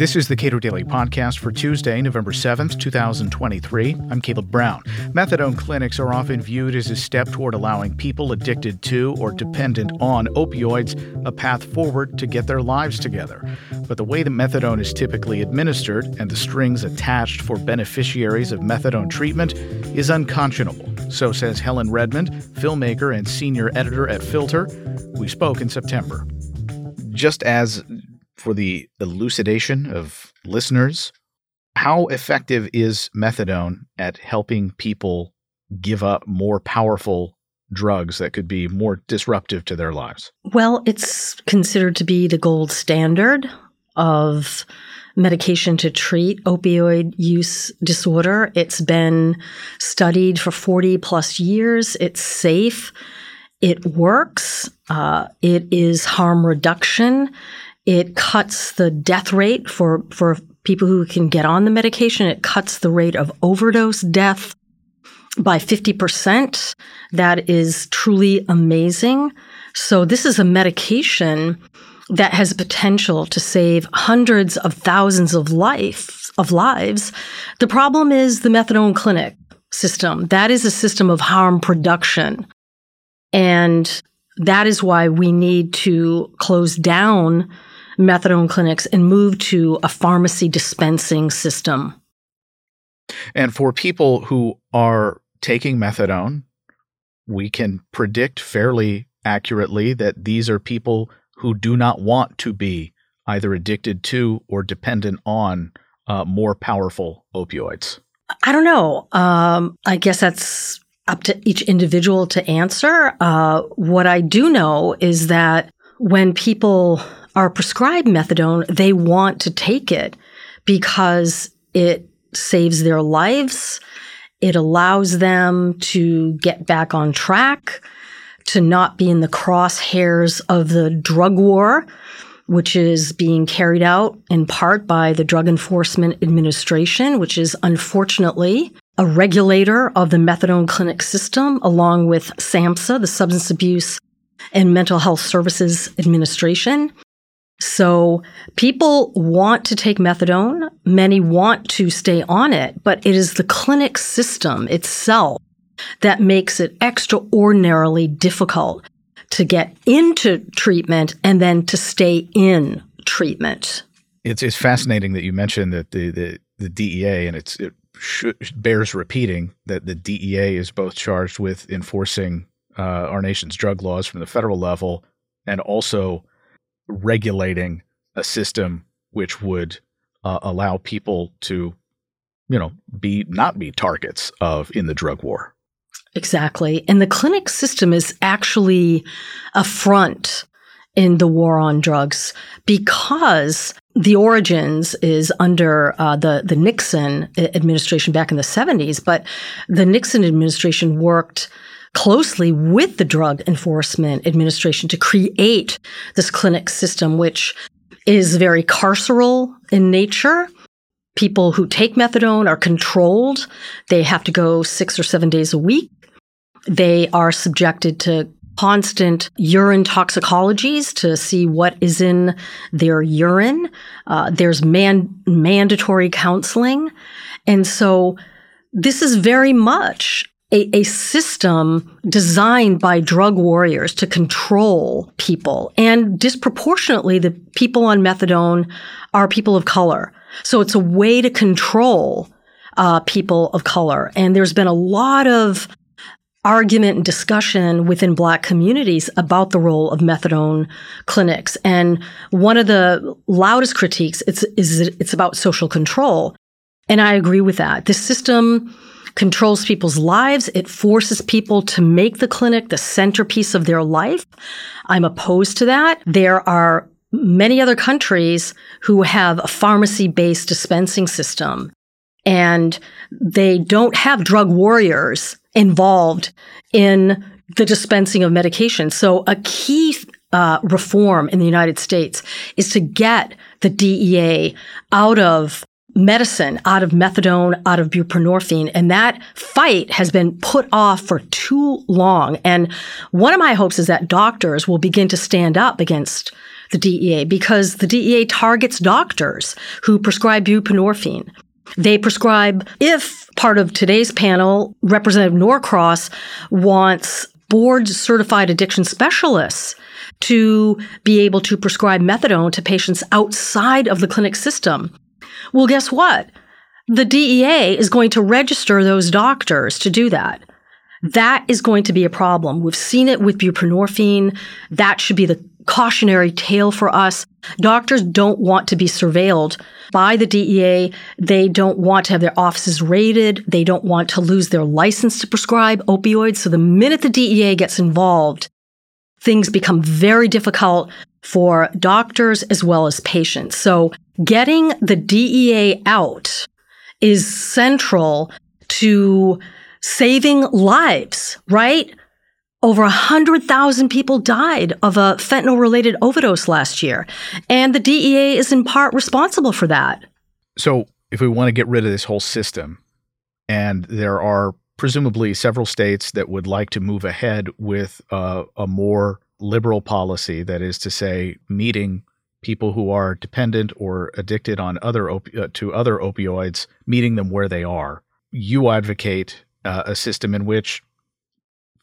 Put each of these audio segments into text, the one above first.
This is the Cato Daily Podcast for Tuesday, November 7th, 2023. I'm Caleb Brown. Methadone clinics are often viewed as a step toward allowing people addicted to or dependent on opioids a path forward to get their lives together. But the way that methadone is typically administered and the strings attached for beneficiaries of methadone treatment is unconscionable. So says Helen Redmond, filmmaker and senior editor at Filter. We spoke in September. Just as for the elucidation of listeners, how effective is methadone at helping people give up more powerful drugs that could be more disruptive to their lives? Well, it's considered to be the gold standard of medication to treat opioid use disorder. It's been studied for 40 plus years. It's safe. It works. Uh, it is harm reduction. It cuts the death rate for, for people who can get on the medication. It cuts the rate of overdose death by 50%. That is truly amazing. So this is a medication that has potential to save hundreds of thousands of life of lives. The problem is the methadone clinic system. That is a system of harm production. And that is why we need to close down methadone clinics and move to a pharmacy dispensing system. And for people who are taking methadone, we can predict fairly accurately that these are people who do not want to be either addicted to or dependent on uh, more powerful opioids. I don't know. Um, I guess that's up to each individual to answer. Uh, what I do know is that when people are prescribed methadone, they want to take it because it saves their lives. It allows them to get back on track, to not be in the crosshairs of the drug war, which is being carried out in part by the Drug Enforcement Administration, which is unfortunately a regulator of the methadone clinic system, along with SAMHSA, the Substance Abuse and Mental Health Services Administration. So people want to take methadone. Many want to stay on it, but it is the clinic system itself that makes it extraordinarily difficult to get into treatment and then to stay in treatment. It's, it's fascinating that you mentioned that the, the, the DEA, and it's, should, bears repeating that the DEA is both charged with enforcing uh, our nation's drug laws from the federal level and also regulating a system which would uh, allow people to, you know, be not be targets of in the drug war. Exactly. And the clinic system is actually a front in the war on drugs because the origins is under uh, the the Nixon administration back in the 70s, but the Nixon administration worked closely with the Drug Enforcement Administration to create this clinic system, which is very carceral in nature. People who take methadone are controlled. They have to go six or seven days a week. They are subjected to constant urine toxicologies to see what is in their urine. Uh, there's man- mandatory counseling. And so this is very much a, a system designed by drug warriors to control people. And disproportionately, the people on methadone are people of color. So it's a way to control uh, people of color. And there's been a lot of argument and discussion within black communities about the role of methadone clinics. And one of the loudest critiques is, is it's about social control. And I agree with that. This system controls people's lives. It forces people to make the clinic the centerpiece of their life. I'm opposed to that. There are many other countries who have a pharmacy based dispensing system and they don't have drug warriors involved in the dispensing of medication. So a key uh, reform in the United States is to get the DEA out of medicine out of methadone, out of buprenorphine. And that fight has been put off for too long. And one of my hopes is that doctors will begin to stand up against the DEA because the DEA targets doctors who prescribe buprenorphine. They prescribe, if part of today's panel, Representative Norcross wants board certified addiction specialists to be able to prescribe methadone to patients outside of the clinic system. Well, guess what? The DEA is going to register those doctors to do that. That is going to be a problem. We've seen it with buprenorphine. That should be the cautionary tale for us. Doctors don't want to be surveilled by the DEA. They don't want to have their offices raided. They don't want to lose their license to prescribe opioids. So the minute the DEA gets involved, things become very difficult for doctors as well as patients. So getting the DEA out is central to saving lives, right? Over 100,000 people died of a fentanyl related overdose last year. And the DEA is in part responsible for that. So, if we want to get rid of this whole system, and there are presumably several states that would like to move ahead with uh, a more liberal policy, that is to say, meeting people who are dependent or addicted on other op- uh, to other opioids, meeting them where they are. You advocate uh, a system in which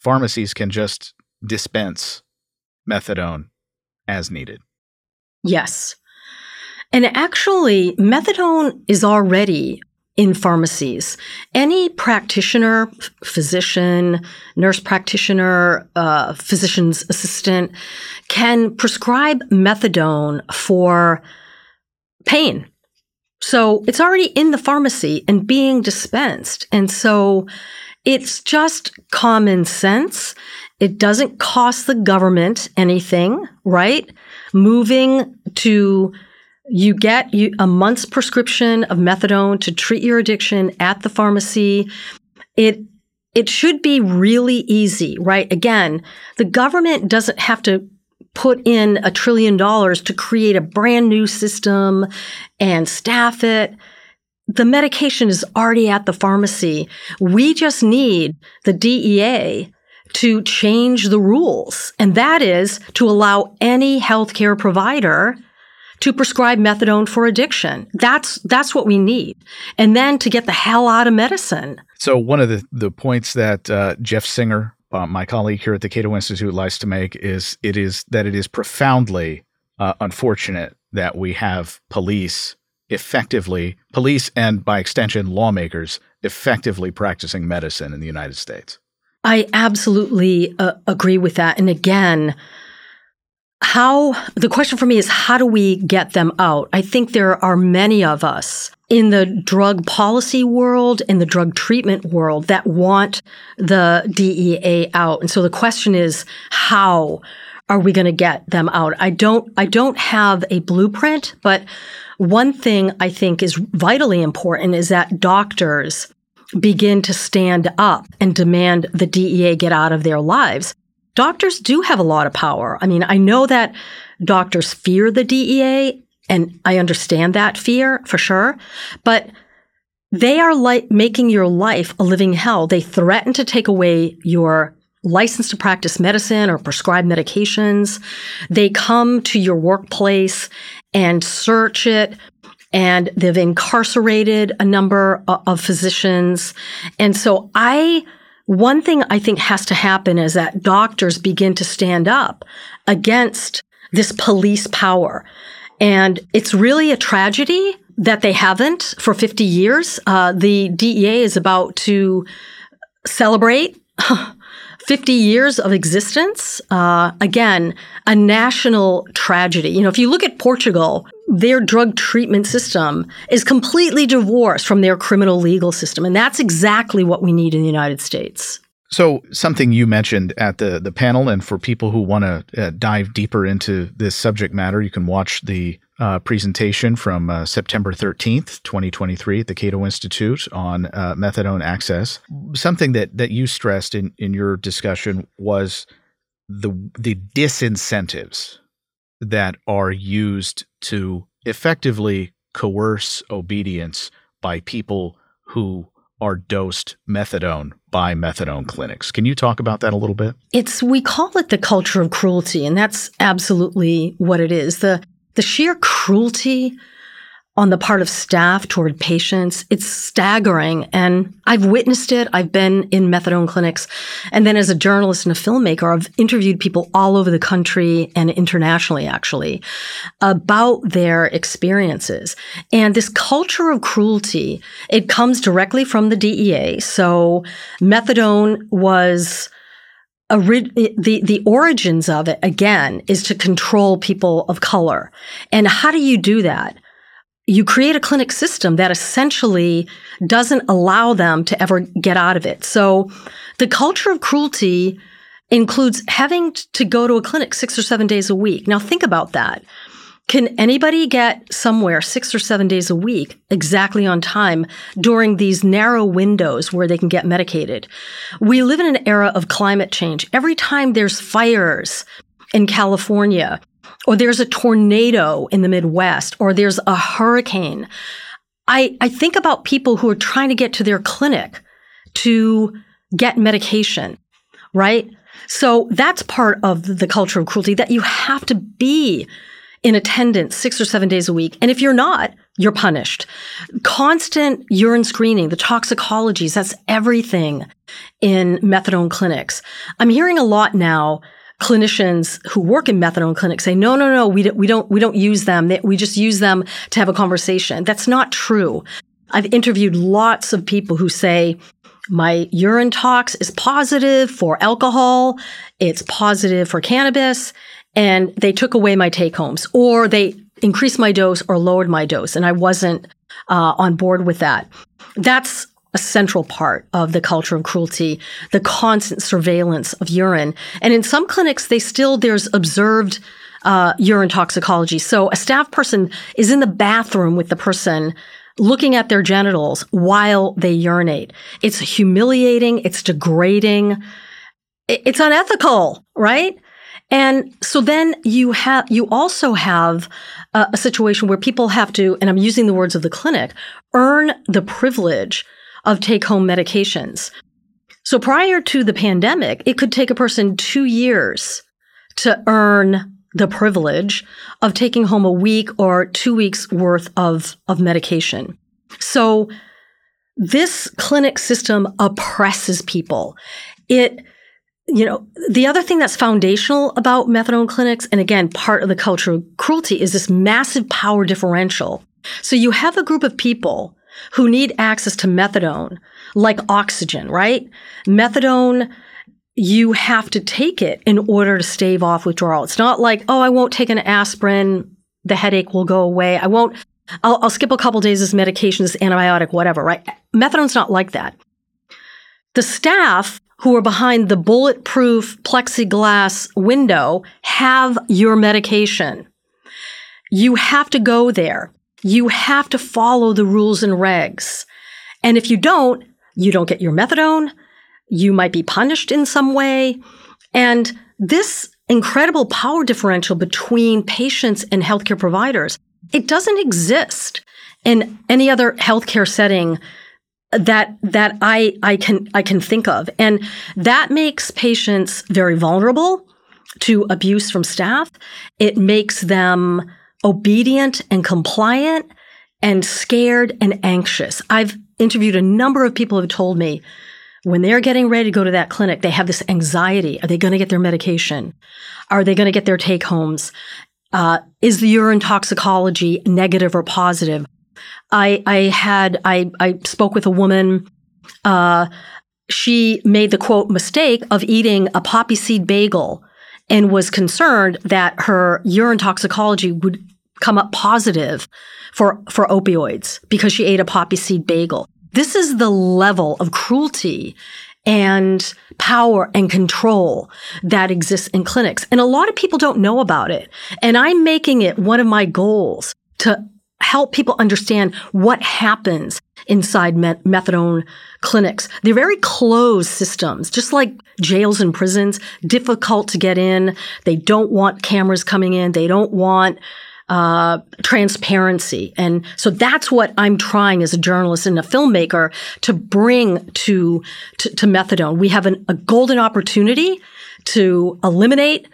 pharmacies can just dispense methadone as needed. Yes. And actually, methadone is already in pharmacies. Any practitioner, physician, nurse practitioner, uh, physician's assistant can prescribe methadone for pain. So it's already in the pharmacy and being dispensed. And so it's just common sense. It doesn't cost the government anything, right? Moving to you get a month's prescription of methadone to treat your addiction at the pharmacy. It it should be really easy, right? Again, the government doesn't have to put in a trillion dollars to create a brand new system and staff it. The medication is already at the pharmacy. We just need the DEA to change the rules. And that is to allow any healthcare provider to prescribe methadone for addiction. That's that's what we need. And then to get the hell out of medicine. So one of the, the points that uh, Jeff Singer, uh, my colleague here at the Cato Institute, likes to make is it is that it is profoundly uh, unfortunate that we have police effectively, police and by extension lawmakers effectively practicing medicine in the United States. I absolutely uh, agree with that. And again, how the question for me is how do we get them out? I think there are many of us in the drug policy world, in the drug treatment world that want the DEA out. And so the question is how are we going to get them out? I don't I don't have a blueprint, but one thing I think is vitally important is that doctors begin to stand up and demand the DEA get out of their lives doctors do have a lot of power. I mean, I know that doctors fear the DEA, and I understand that fear for sure, but they are like making your life a living hell. They threaten to take away your license to practice medicine or prescribe medications. They come to your workplace and search it. And they've incarcerated a number of physicians. And so I one thing I think has to happen is that doctors begin to stand up against this police power. And it's really a tragedy that they haven't for 50 years. Uh, the DEA is about to celebrate 50 years of existence. Uh, again, a national tragedy. You know, if you look at Portugal, their drug treatment system is completely divorced from their criminal legal system. And that's exactly what we need in the United States. So, something you mentioned at the, the panel, and for people who want to uh, dive deeper into this subject matter, you can watch the uh, presentation from uh, September 13th, 2023, at the Cato Institute on uh, methadone access. Something that, that you stressed in, in your discussion was the, the disincentives that are used to effectively coerce obedience by people who are dosed methadone by methadone clinics. Can you talk about that a little bit? It's we call it the culture of cruelty, and that's absolutely what it is. The the sheer cruelty on the part of staff toward patients. It's staggering. And I've witnessed it. I've been in methadone clinics. And then as a journalist and a filmmaker, I've interviewed people all over the country and internationally, actually, about their experiences. And this culture of cruelty, it comes directly from the DEA. So methadone was the the origins of it again is to control people of color. And how do you do that? You create a clinic system that essentially doesn't allow them to ever get out of it. So the culture of cruelty includes having to go to a clinic six or seven days a week. Now think about that. Can anybody get somewhere six or seven days a week exactly on time during these narrow windows where they can get medicated? We live in an era of climate change. Every time there's fires in California, or there's a tornado in the Midwest, or there's a hurricane. I, I think about people who are trying to get to their clinic to get medication, right? So that's part of the culture of cruelty that you have to be in attendance six or seven days a week. And if you're not, you're punished. Constant urine screening, the toxicologies, that's everything in methadone clinics. I'm hearing a lot now clinicians who work in methadone clinics say, no, no, no, we don't, we don't, we don't use them. We just use them to have a conversation. That's not true. I've interviewed lots of people who say, my urine tox is positive for alcohol. It's positive for cannabis. And they took away my take homes or they increased my dose or lowered my dose. And I wasn't uh, on board with that. That's a central part of the culture of cruelty, the constant surveillance of urine. And in some clinics, they still, there's observed uh, urine toxicology. So a staff person is in the bathroom with the person looking at their genitals while they urinate. It's humiliating. It's degrading. It's unethical, right? And so then you have, you also have a, a situation where people have to, and I'm using the words of the clinic, earn the privilege of take home medications. So prior to the pandemic, it could take a person two years to earn the privilege of taking home a week or two weeks worth of, of medication. So this clinic system oppresses people. It, you know, the other thing that's foundational about methadone clinics, and again, part of the culture of cruelty is this massive power differential. So you have a group of people who need access to methadone, like oxygen, right? Methadone, you have to take it in order to stave off withdrawal. It's not like, oh, I won't take an aspirin, the headache will go away. I won't, I'll, I'll skip a couple days of medication, this antibiotic, whatever, right? Methadone's not like that. The staff who are behind the bulletproof plexiglass window have your medication. You have to go there you have to follow the rules and regs. And if you don't, you don't get your methadone. You might be punished in some way. And this incredible power differential between patients and healthcare providers, it doesn't exist in any other healthcare setting that that I I can I can think of. And that makes patients very vulnerable to abuse from staff. It makes them obedient and compliant and scared and anxious. I've interviewed a number of people who have told me when they're getting ready to go to that clinic, they have this anxiety. Are they going to get their medication? Are they going to get their take homes? Uh, is the urine toxicology negative or positive? I, I had, I, I spoke with a woman, uh, she made the quote mistake of eating a poppy seed bagel and was concerned that her urine toxicology would come up positive for, for opioids because she ate a poppy seed bagel. This is the level of cruelty and power and control that exists in clinics. And a lot of people don't know about it. And I'm making it one of my goals to help people understand what happens inside methadone clinics. They're very closed systems, just like jails and prisons, difficult to get in. They don't want cameras coming in. They don't want uh, transparency. And so that's what I'm trying as a journalist and a filmmaker to bring to, to, to methadone. We have an, a golden opportunity to eliminate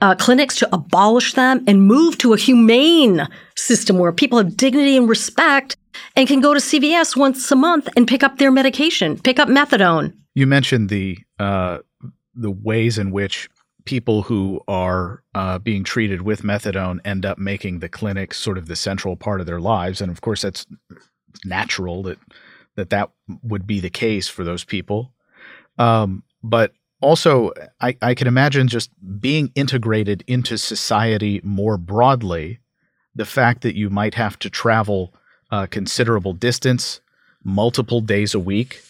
uh, clinics, to abolish them and move to a humane system where people have dignity and respect and can go to CVS once a month and pick up their medication, pick up methadone. You mentioned the uh, the ways in which people who are uh, being treated with methadone end up making the clinic sort of the central part of their lives, and of course that's natural that that that would be the case for those people. Um, but also, I, I can imagine just being integrated into society more broadly. The fact that you might have to travel a considerable distance, multiple days a week,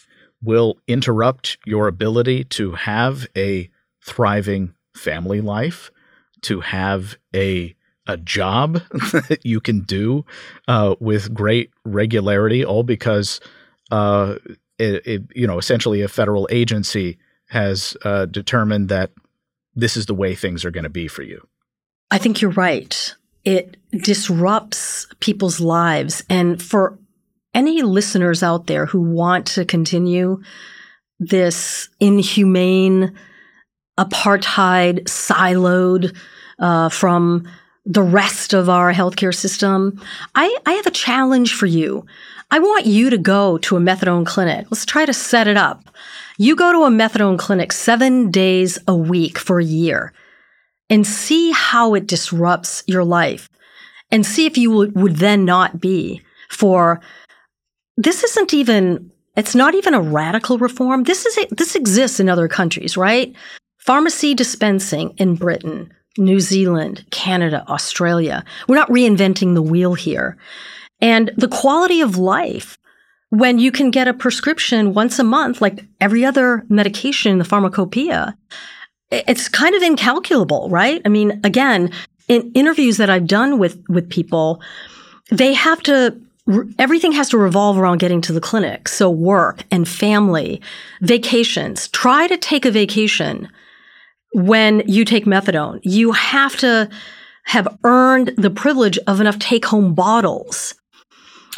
will interrupt your ability to have a thriving family life, to have a a job that you can do uh, with great regularity, all because uh, it, it, you know essentially a federal agency has uh, determined that this is the way things are going to be for you. I think you're right. It disrupts people's lives, and for any listeners out there who want to continue this inhumane apartheid, siloed uh, from the rest of our healthcare system. I, I have a challenge for you. I want you to go to a methadone clinic. Let's try to set it up. You go to a methadone clinic seven days a week for a year and see how it disrupts your life and see if you would, would then not be for this isn't even it's not even a radical reform. This is this exists in other countries, right? Pharmacy dispensing in Britain, New Zealand, Canada, Australia. We're not reinventing the wheel here. And the quality of life when you can get a prescription once a month, like every other medication in the pharmacopoeia, it's kind of incalculable, right? I mean, again, in interviews that I've done with, with people, they have to everything has to revolve around getting to the clinic. So work and family, vacations. Try to take a vacation when you take methadone. You have to have earned the privilege of enough take home bottles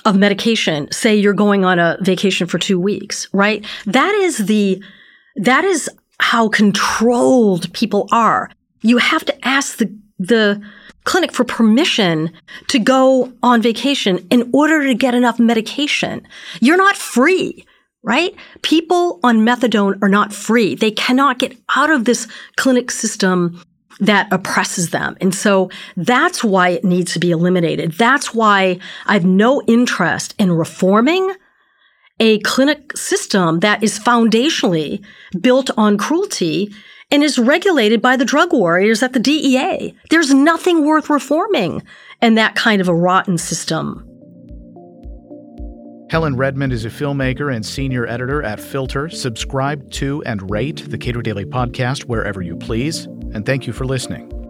of medication. Say you're going on a vacation for two weeks, right? That is the, that is how controlled people are. You have to ask the, the clinic for permission to go on vacation in order to get enough medication. You're not free right? People on methadone are not free. They cannot get out of this clinic system that oppresses them. And so that's why it needs to be eliminated. That's why I have no interest in reforming a clinic system that is foundationally built on cruelty and is regulated by the drug warriors at the DEA. There's nothing worth reforming in that kind of a rotten system. Helen Redmond is a filmmaker and senior editor at Filter. Subscribe to and rate the Cato Daily Podcast wherever you please. And thank you for listening.